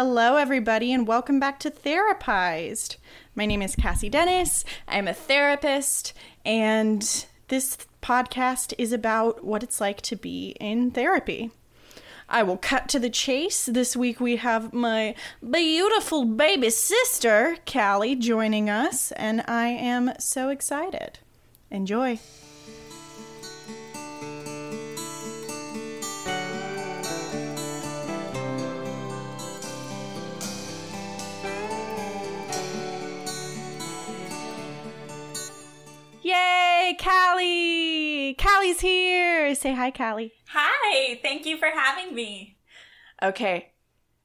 Hello, everybody, and welcome back to Therapized. My name is Cassie Dennis. I'm a therapist, and this podcast is about what it's like to be in therapy. I will cut to the chase. This week we have my beautiful baby sister, Callie, joining us, and I am so excited. Enjoy. Yay, Callie! Callie's here! Say hi, Callie. Hi, thank you for having me. Okay,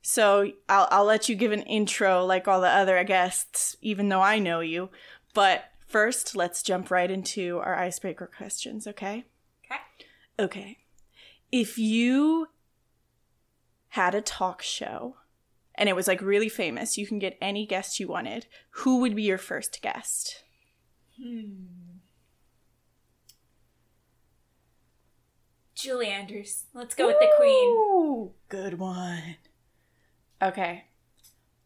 so I'll, I'll let you give an intro like all the other guests, even though I know you. But first, let's jump right into our icebreaker questions, okay? Okay. Okay. If you had a talk show and it was like really famous, you can get any guest you wanted, who would be your first guest? Hmm. Julie Andrews. Let's go with the queen. Good one. Okay.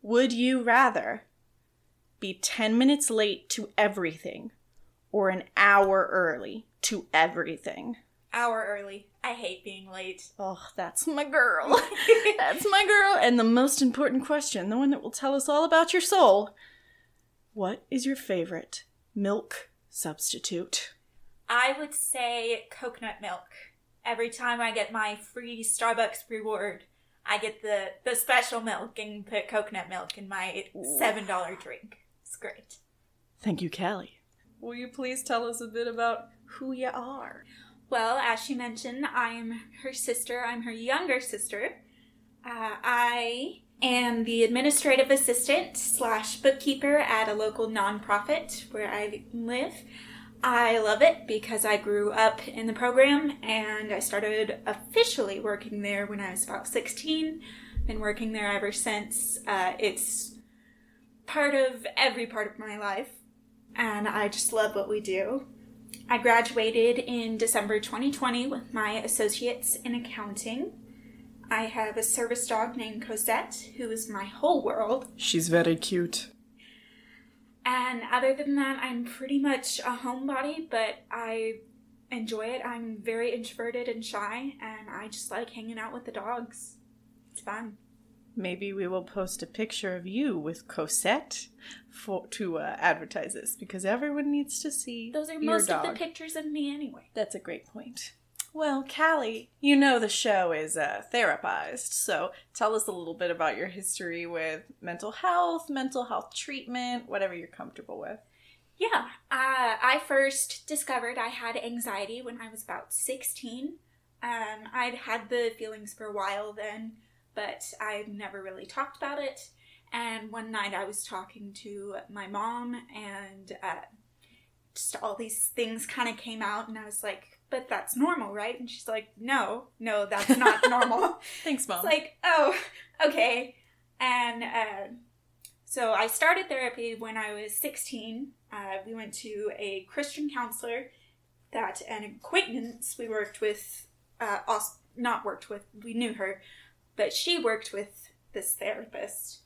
Would you rather be 10 minutes late to everything or an hour early to everything? Hour early. I hate being late. Oh, that's my girl. that's my girl. And the most important question, the one that will tell us all about your soul. What is your favorite milk substitute? I would say coconut milk. Every time I get my free Starbucks reward, I get the, the special milk and put coconut milk in my $7 drink. It's great. Thank you, Callie. Will you please tell us a bit about who you are? Well, as she mentioned, I'm her sister. I'm her younger sister. Uh, I am the administrative assistant slash bookkeeper at a local nonprofit where I live. I love it because I grew up in the program and I started officially working there when I was about 16. Been working there ever since. Uh, it's part of every part of my life, and I just love what we do. I graduated in December 2020 with my associates in accounting. I have a service dog named Cosette, who is my whole world. She's very cute. And other than that, I'm pretty much a homebody, but I enjoy it. I'm very introverted and shy, and I just like hanging out with the dogs. It's fun. Maybe we will post a picture of you with Cosette for to uh, advertise this because everyone needs to see Those are most dog. of the pictures of me anyway. That's a great point. Well, Callie, you know the show is uh, therapized, so tell us a little bit about your history with mental health, mental health treatment, whatever you're comfortable with. Yeah, uh, I first discovered I had anxiety when I was about 16. Um, I'd had the feelings for a while then, but I'd never really talked about it. And one night I was talking to my mom, and uh, just all these things kind of came out, and I was like, but that's normal, right? And she's like, no, no, that's not normal. Thanks, Mom. It's like, oh, okay. And uh, so I started therapy when I was 16. Uh, we went to a Christian counselor that an acquaintance we worked with, uh, also, not worked with, we knew her, but she worked with this therapist.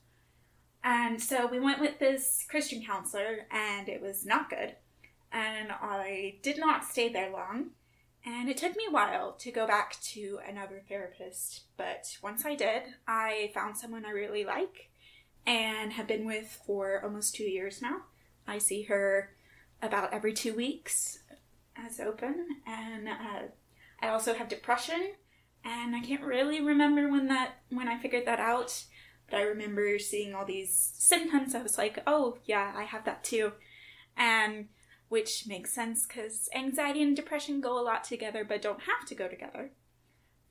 And so we went with this Christian counselor, and it was not good. And I did not stay there long. And it took me a while to go back to another therapist, but once I did, I found someone I really like and have been with for almost two years now. I see her about every two weeks as open, and uh, I also have depression, and I can't really remember when that when I figured that out, but I remember seeing all these symptoms. I was like, oh yeah, I have that too, and which makes sense because anxiety and depression go a lot together, but don't have to go together.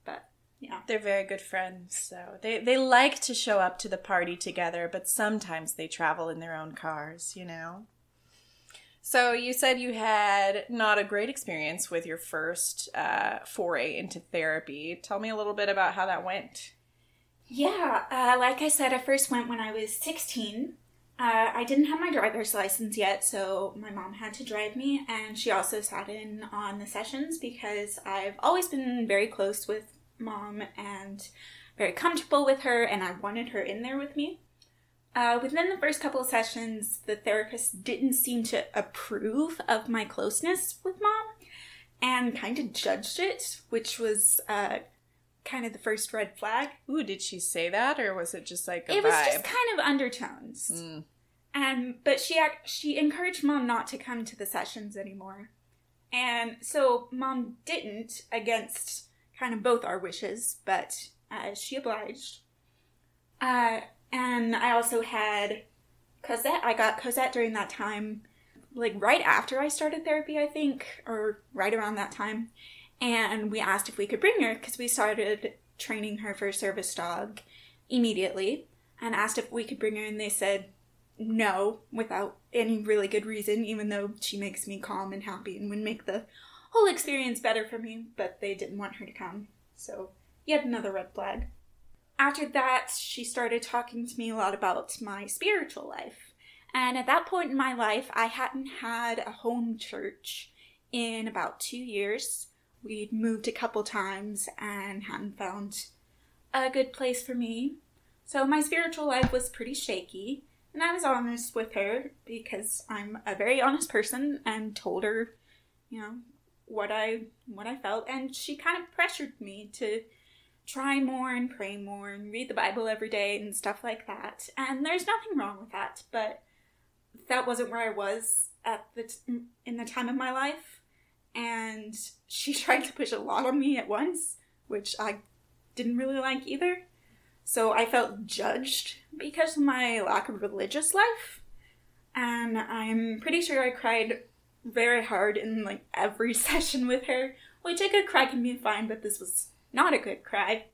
But yeah, They're very good friends, so they, they like to show up to the party together, but sometimes they travel in their own cars, you know? So you said you had not a great experience with your first uh, foray into therapy. Tell me a little bit about how that went. yeah. Uh, like I said, I first went when I was sixteen. Uh, I didn't have my driver's license yet, so my mom had to drive me, and she also sat in on the sessions because I've always been very close with mom and very comfortable with her and I wanted her in there with me. Uh, within the first couple of sessions, the therapist didn't seem to approve of my closeness with mom and kind of judged it, which was uh, kind of the first red flag. Ooh, did she say that, or was it just like a it vibe? was just kind of undertones. Mm. And but she ac- she encouraged mom not to come to the sessions anymore, and so mom didn't against kind of both our wishes, but uh, she obliged. Uh, and I also had Cosette. I got Cosette during that time, like right after I started therapy, I think, or right around that time. And we asked if we could bring her because we started training her for service dog immediately and asked if we could bring her, and they said no without any really good reason, even though she makes me calm and happy and would make the whole experience better for me, but they didn't want her to come. So, yet another red flag. After that, she started talking to me a lot about my spiritual life. And at that point in my life, I hadn't had a home church in about two years. We'd moved a couple times and hadn't found a good place for me. So my spiritual life was pretty shaky. And I was honest with her because I'm a very honest person and told her, you know, what I what I felt and she kind of pressured me to try more and pray more and read the Bible every day and stuff like that. And there's nothing wrong with that, but that wasn't where I was at the t- in the time of my life. And she tried to push a lot on me at once, which I didn't really like either. So I felt judged because of my lack of religious life. And I'm pretty sure I cried very hard in like every session with her, which a good cry can be fine, but this was not a good cry.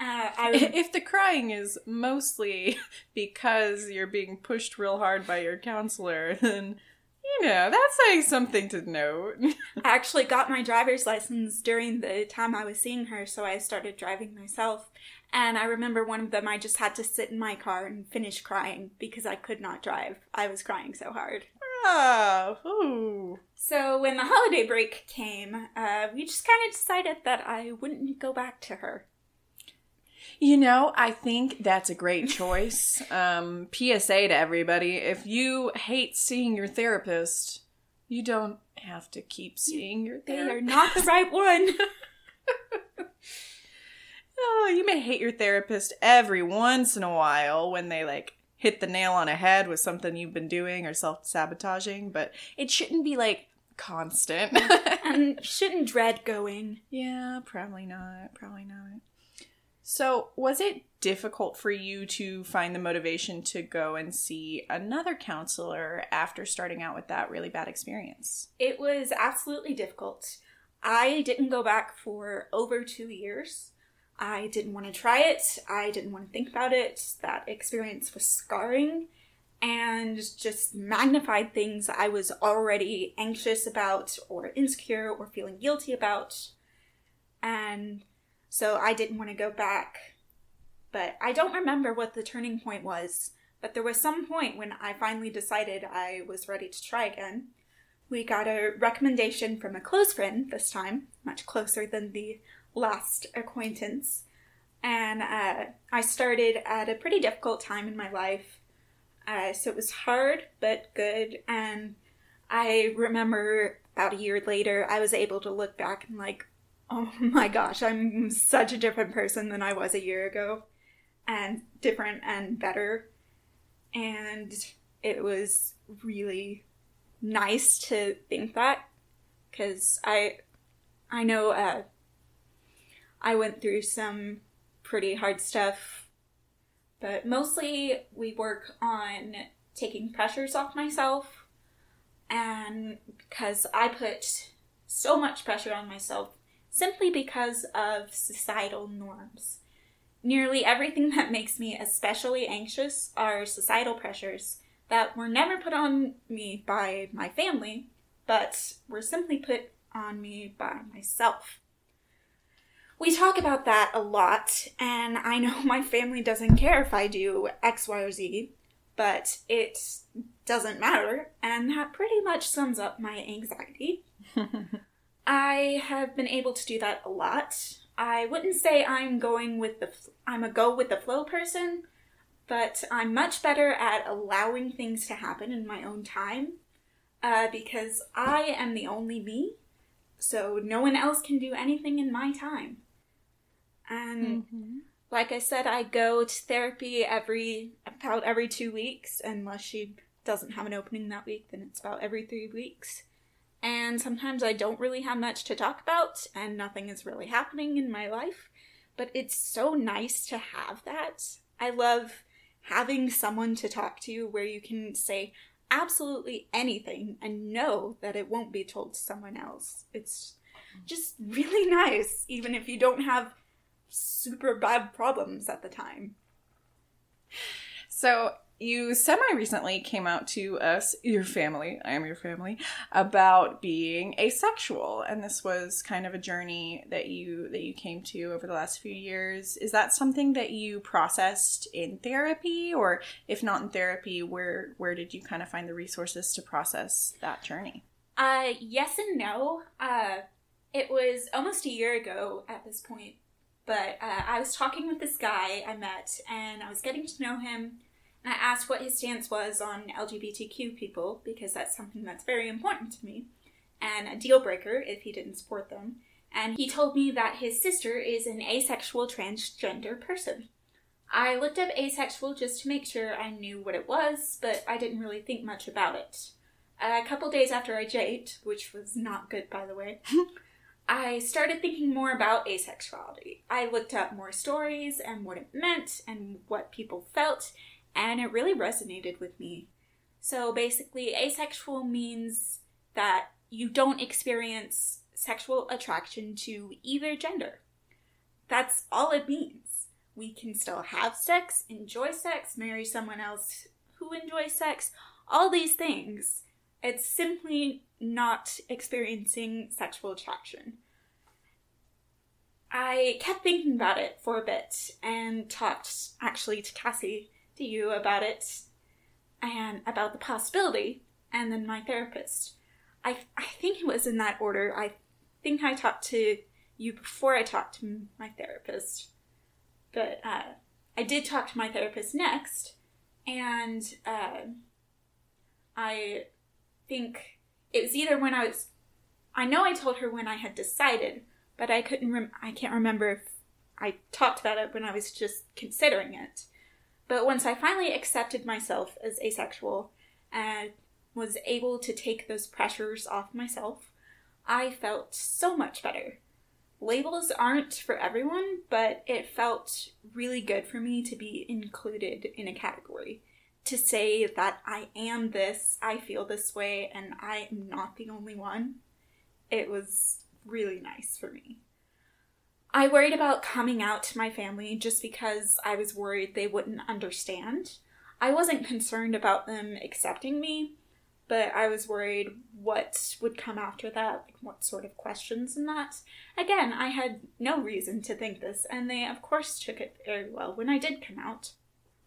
Uh, I If the crying is mostly because you're being pushed real hard by your counselor, then you know that's like something to note. I actually got my driver's license during the time I was seeing her, so I started driving myself. And I remember one of them, I just had to sit in my car and finish crying because I could not drive. I was crying so hard. Ah, ooh. So when the holiday break came, uh, we just kind of decided that I wouldn't go back to her. You know, I think that's a great choice. Um, PSA to everybody if you hate seeing your therapist, you don't have to keep seeing your They therapist. are not the right one. Oh, you may hate your therapist every once in a while when they like hit the nail on a head with something you've been doing or self sabotaging, but it shouldn't be like constant. and shouldn't dread going. yeah, probably not. Probably not. So, was it difficult for you to find the motivation to go and see another counselor after starting out with that really bad experience? It was absolutely difficult. I didn't go back for over two years. I didn't want to try it. I didn't want to think about it. That experience was scarring and just magnified things I was already anxious about, or insecure, or feeling guilty about. And so I didn't want to go back. But I don't remember what the turning point was. But there was some point when I finally decided I was ready to try again. We got a recommendation from a close friend this time, much closer than the last acquaintance. And uh, I started at a pretty difficult time in my life. Uh, so it was hard, but good. And I remember about a year later, I was able to look back and, like, oh my gosh, I'm such a different person than I was a year ago. And different and better. And it was really nice to think that because I I know uh, I went through some pretty hard stuff, but mostly we work on taking pressures off myself, and because I put so much pressure on myself simply because of societal norms. Nearly everything that makes me especially anxious are societal pressures that were never put on me by my family, but were simply put on me by myself. We talk about that a lot, and I know my family doesn't care if I do X, Y, or Z, but it doesn't matter, and that pretty much sums up my anxiety. I have been able to do that a lot. I wouldn't say I'm going with the I'm a go with the flow person, but I'm much better at allowing things to happen in my own time uh, because I am the only me, so no one else can do anything in my time. And Mm-hmm. like I said, I go to therapy every about every two weeks, unless she doesn't have an opening that week, then it's about every three weeks. And sometimes I don't really have much to talk about, and nothing is really happening in my life. But it's so nice to have that. I love having someone to talk to where you can say absolutely anything and know that it won't be told to someone else. It's just really nice, even if you don't have super bad problems at the time. So you semi recently came out to us, your family, I am your family, about being asexual, and this was kind of a journey that you that you came to over the last few years. Is that something that you processed in therapy, or if not in therapy, where where did you kind of find the resources to process that journey? Uh, yes and no. Uh, it was almost a year ago at this point, but uh, I was talking with this guy I met, and I was getting to know him. And I asked what his stance was on LGBTQ people because that's something that's very important to me, and a deal breaker if he didn't support them. And he told me that his sister is an asexual transgender person. I looked up asexual just to make sure I knew what it was, but I didn't really think much about it. A couple days after I japed, which was not good by the way, I started thinking more about asexuality. I looked up more stories and what it meant and what people felt, and it really resonated with me. So basically, asexual means that you don't experience sexual attraction to either gender. That's all it means. We can still have sex, enjoy sex, marry someone else who enjoys sex, all these things. It's simply not experiencing sexual attraction. I kept thinking about it for a bit and talked actually to Cassie, to you about it, and about the possibility, and then my therapist. I, I think it was in that order. I think I talked to you before I talked to my therapist. But uh, I did talk to my therapist next, and uh, I think it was either when I was. I know I told her when I had decided, but I couldn't. Rem- I can't remember if I talked about it when I was just considering it. But once I finally accepted myself as asexual and was able to take those pressures off myself, I felt so much better. Labels aren't for everyone, but it felt really good for me to be included in a category. To say that I am this, I feel this way, and I am not the only one. It was really nice for me. I worried about coming out to my family just because I was worried they wouldn't understand. I wasn't concerned about them accepting me, but I was worried what would come after that, like what sort of questions and that. Again, I had no reason to think this, and they, of course, took it very well when I did come out.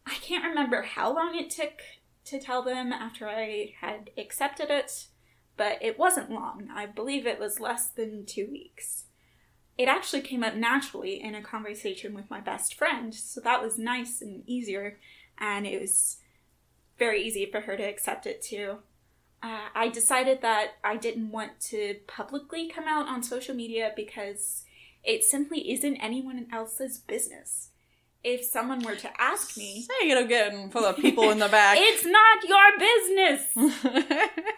I can't remember how long it took to tell them after I had accepted it, but it wasn't long. I believe it was less than two weeks it actually came up naturally in a conversation with my best friend, so that was nice and easier, and it was very easy for her to accept it too. Uh, I decided that I didn't want to publicly come out on social media because it simply isn't anyone else's business. If someone were to ask me, Say it again for the people in the back. it's not your business!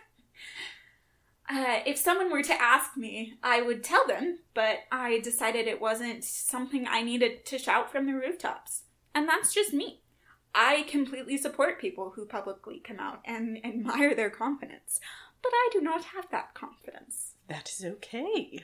Uh, if someone were to ask me, I would tell them, but I decided it wasn't something I needed to shout from the rooftops. And that's just me. I completely support people who publicly come out and admire their confidence, but I do not have that confidence. that is okay.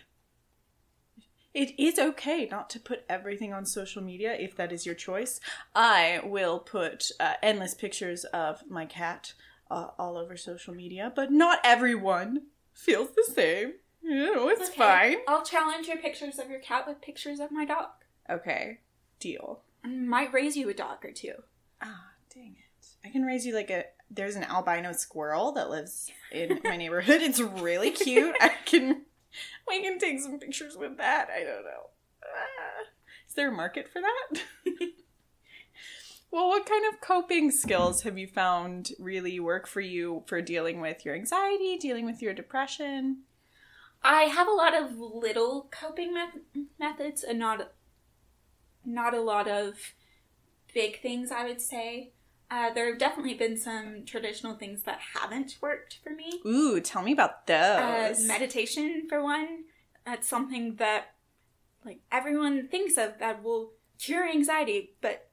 It is okay not to put everything on social media if that is your choice. I will put uh, endless pictures of my cat uh, all over social media, but not everyone feels the same. You know, it's Okay, fine. I'll challenge your pictures of your cat with pictures of my dog. Okay, deal. And might raise you a dog or two. Ah, dang it. I can raise you like a. There's an albino squirrel that lives in my neighborhood. It's really cute. I can. We can take some pictures with that. I don't know. Ah. Is there a market for that? well, what kind of coping skills have you found really work for you for dealing with your anxiety, dealing with your depression? I have a lot of little coping me- methods and not not a lot of big things, I would say. Uh, there have definitely been some traditional things that haven't worked for me. Ooh, tell me about those. Uh, meditation, for one, that's something that like everyone thinks of that will cure anxiety, but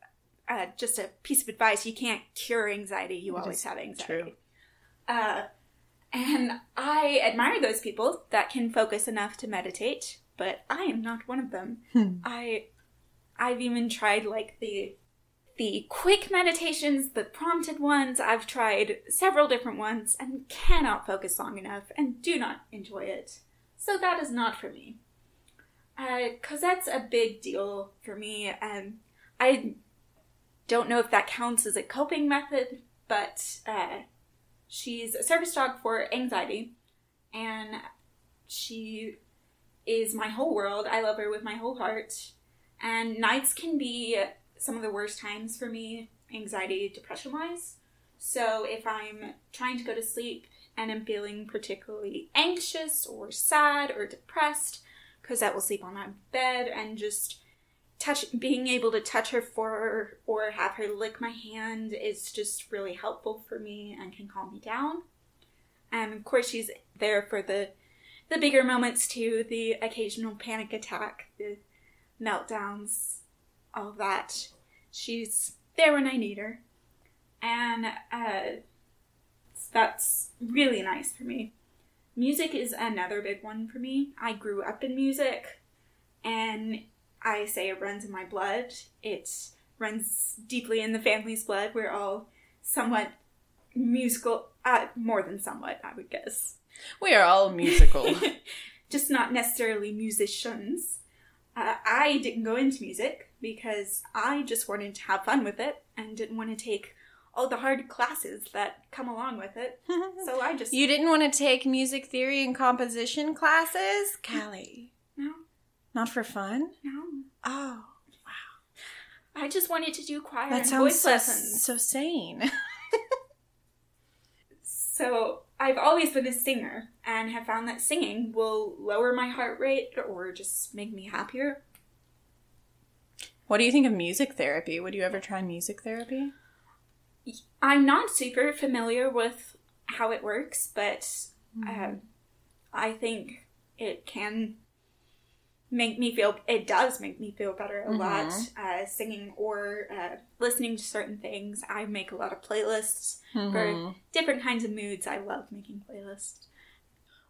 uh, just a piece of advice: you can't cure anxiety. You It always have anxiety. true. Uh, and I admire those people that can focus enough to meditate, but I am not one of them. Hmm. I I've even tried like the the quick meditations, the prompted ones. I've tried several different ones and cannot focus long enough and do not enjoy it. So that is not for me. Because that's a big deal for me. And I don't know if that counts as a coping method, but uh, she's a service dog for anxiety. And she is my whole world. I love her with my whole heart. And nights can be some of the worst times for me, anxiety, depression wise. So if I'm trying to go to sleep and I'm feeling particularly anxious or sad or depressed, because that will sleep on my bed and just touch being able to touch her for or have her lick my hand is just really helpful for me and can calm me down. And of course she's there for the the bigger moments too, the occasional panic attack, the meltdowns, all that. She's there when I need her. And uh, that's really nice for me. Music is another big one for me. I grew up in music, and I say it runs in my blood. It runs deeply in the family's blood. We're all somewhat musical, uh, more than somewhat, I would guess. We are all musical. Just not necessarily musicians. Uh, I didn't go into music because I just wanted to have fun with it and didn't want to take all the hard classes that come along with it. So I just you didn't want to take music theory and composition classes, Callie? no, Not for fun? no. Oh, wow. I just wanted to do choir that and voice so, lessons. so sane. So I've always been a singer and have found that singing will lower my heart rate or just make me happier. What do you think of music therapy? Would you ever try music therapy? I'm not super familiar with how it works, but um, I think it can make me feel. It does make me feel better a lot. Uh, singing or uh, listening to certain things. I make a lot of playlists Mm-hmm. for different kinds of moods. I love making playlists.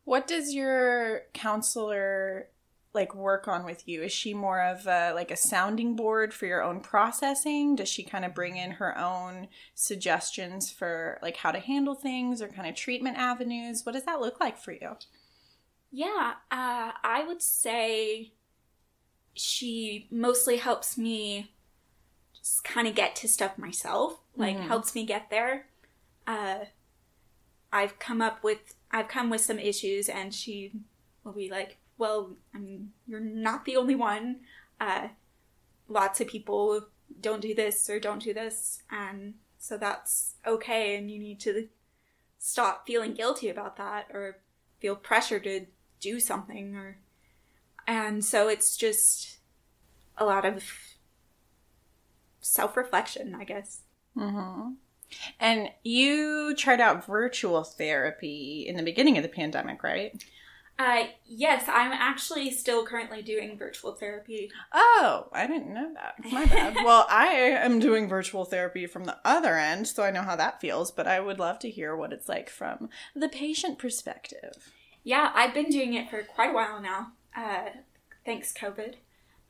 What does your counselor like work on with you? Is she more of a, like a sounding board for your own processing? Does she kind of bring in her own suggestions for like how to handle things or kind of treatment avenues? What does that look like for you? Yeah, uh, I would say she mostly helps me just kind of get to stuff myself, like Mhm. helps me get there. Uh, I've come up with I've come with some issues, and she will be like, "Well, I mean, you're not the only one. Uh, lots of people don't do this or don't do this, and so that's okay, and you need to stop feeling guilty about that or feel pressure to do something or and so it's just a lot of self-reflection i guess Mm-hmm. And you tried out virtual therapy in the beginning of the pandemic, right? uh yes i'm actually still currently doing virtual therapy Oh, I didn't know that. My bad. well, I am doing virtual therapy from the other end, so I know how that feels, but I would love to hear what it's like from the patient perspective. Yeah i've been doing it for quite a while now uh thanks covid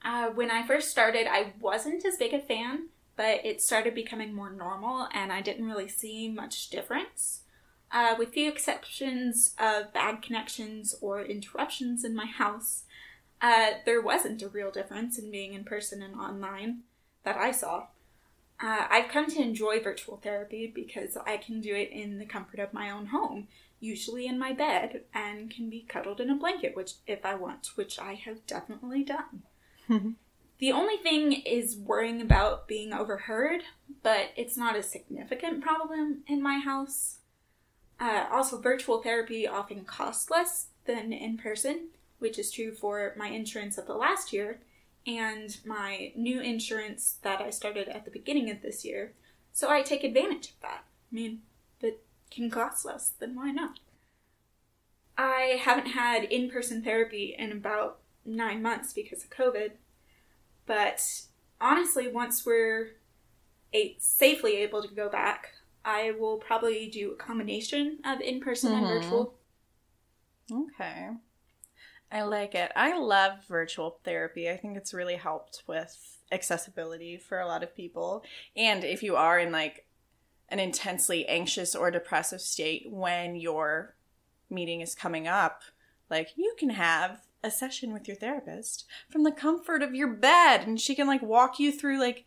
uh when i first started i wasn't as big a fan but it started becoming more normal and i didn't really see much difference uh, with few exceptions of bad connections or interruptions in my house, uh, there wasn't a real difference in being in person and online that I saw. Uh, I've come to enjoy virtual therapy because I can do it in the comfort of my own home, usually in my bed, and can be cuddled in a blanket, which if I want, which I have definitely done. the only thing is worrying about being overheard, but it's not a significant problem in my house. Uh, also, virtual therapy often costs less than in person, which is true for my insurance of the last year and my new insurance that I started at the beginning of this year. So I take advantage of that. I mean, can cost less, then why not? I haven't had in person therapy in about nine months because of COVID. But honestly, once we're a- safely able to go back, I will probably do a combination of in person and Mhm. virtual. Okay. I like it. I love virtual therapy. I think it's really helped with accessibility for a lot of people. And if you are in like an intensely anxious or depressive state when your meeting is coming up, like you can have a session with your therapist from the comfort of your bed and she can like walk you through like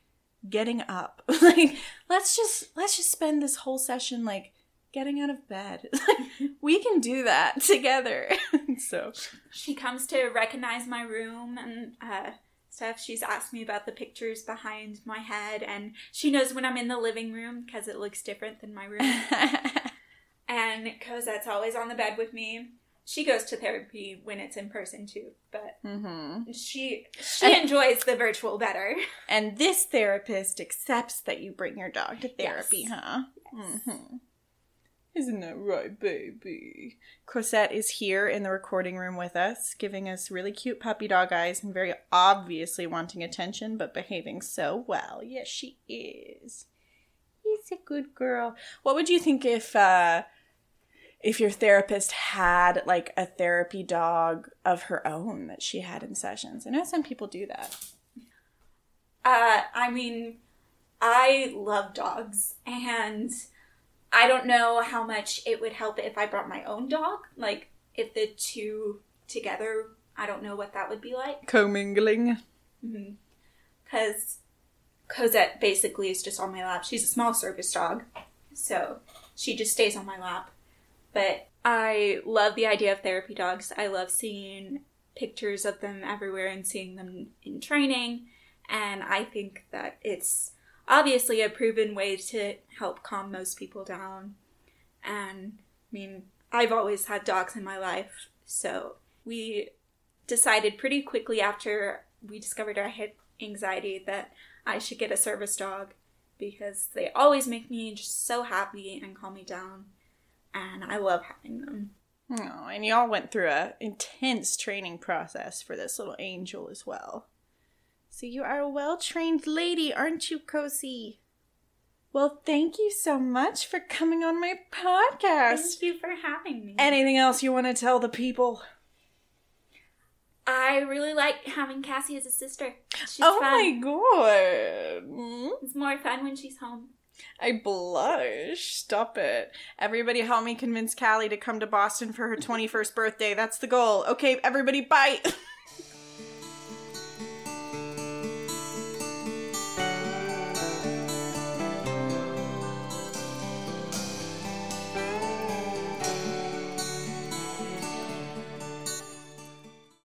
getting up. like let's just let's just spend this whole session like getting out of bed. Like, we can do that together. so, She comes to recognize my room and uh, stuff. She's asked me about the pictures behind my head, and she knows when I'm in the living room because it looks different than my room. and Cosette's always on the bed with me. She goes to therapy when it's in person too, but hmm she she enjoys the virtual better. and this therapist accepts that you bring your dog to therapy, Yes. huh? hmm Isn't that right, baby? Cosette is here in the recording room with us, giving us really cute puppy dog eyes and very obviously wanting attention, but behaving so well. Yes, she is. He's a good girl. What would you think if uh if your therapist had like a therapy dog of her own that she had in sessions? I know some people do that. Uh, I mean, I love dogs, and I don't know how much it would help if I brought my own dog. Like, if the two together, I don't know what that would be like. Commingling. Mm-hmm. Because Cosette basically is just on my lap. She's a small service dog, so she just stays on my lap. But I love the idea of therapy dogs. I love seeing pictures of them everywhere and seeing them in training. And I think that it's obviously a proven way to help calm most people down. And I mean, I've always had dogs in my life, so we decided pretty quickly after we discovered I had anxiety that I should get a service dog because they always make me just so happy and calm me down. And I love having them. Oh, and y'all went through a intense training process for this little angel as well. So you are a well-trained lady, aren't you, Kosi? Well, thank you so much for coming on my podcast. Thank you for having me. Anything else you want to tell the people? I really like having Cassie as a sister. She's oh fun. my god. Mm, It's more fun when she's home. I blush. Stop it. Everybody help me convince Callie to come to Boston for her 21st birthday. That's the goal. Okay, everybody, bye.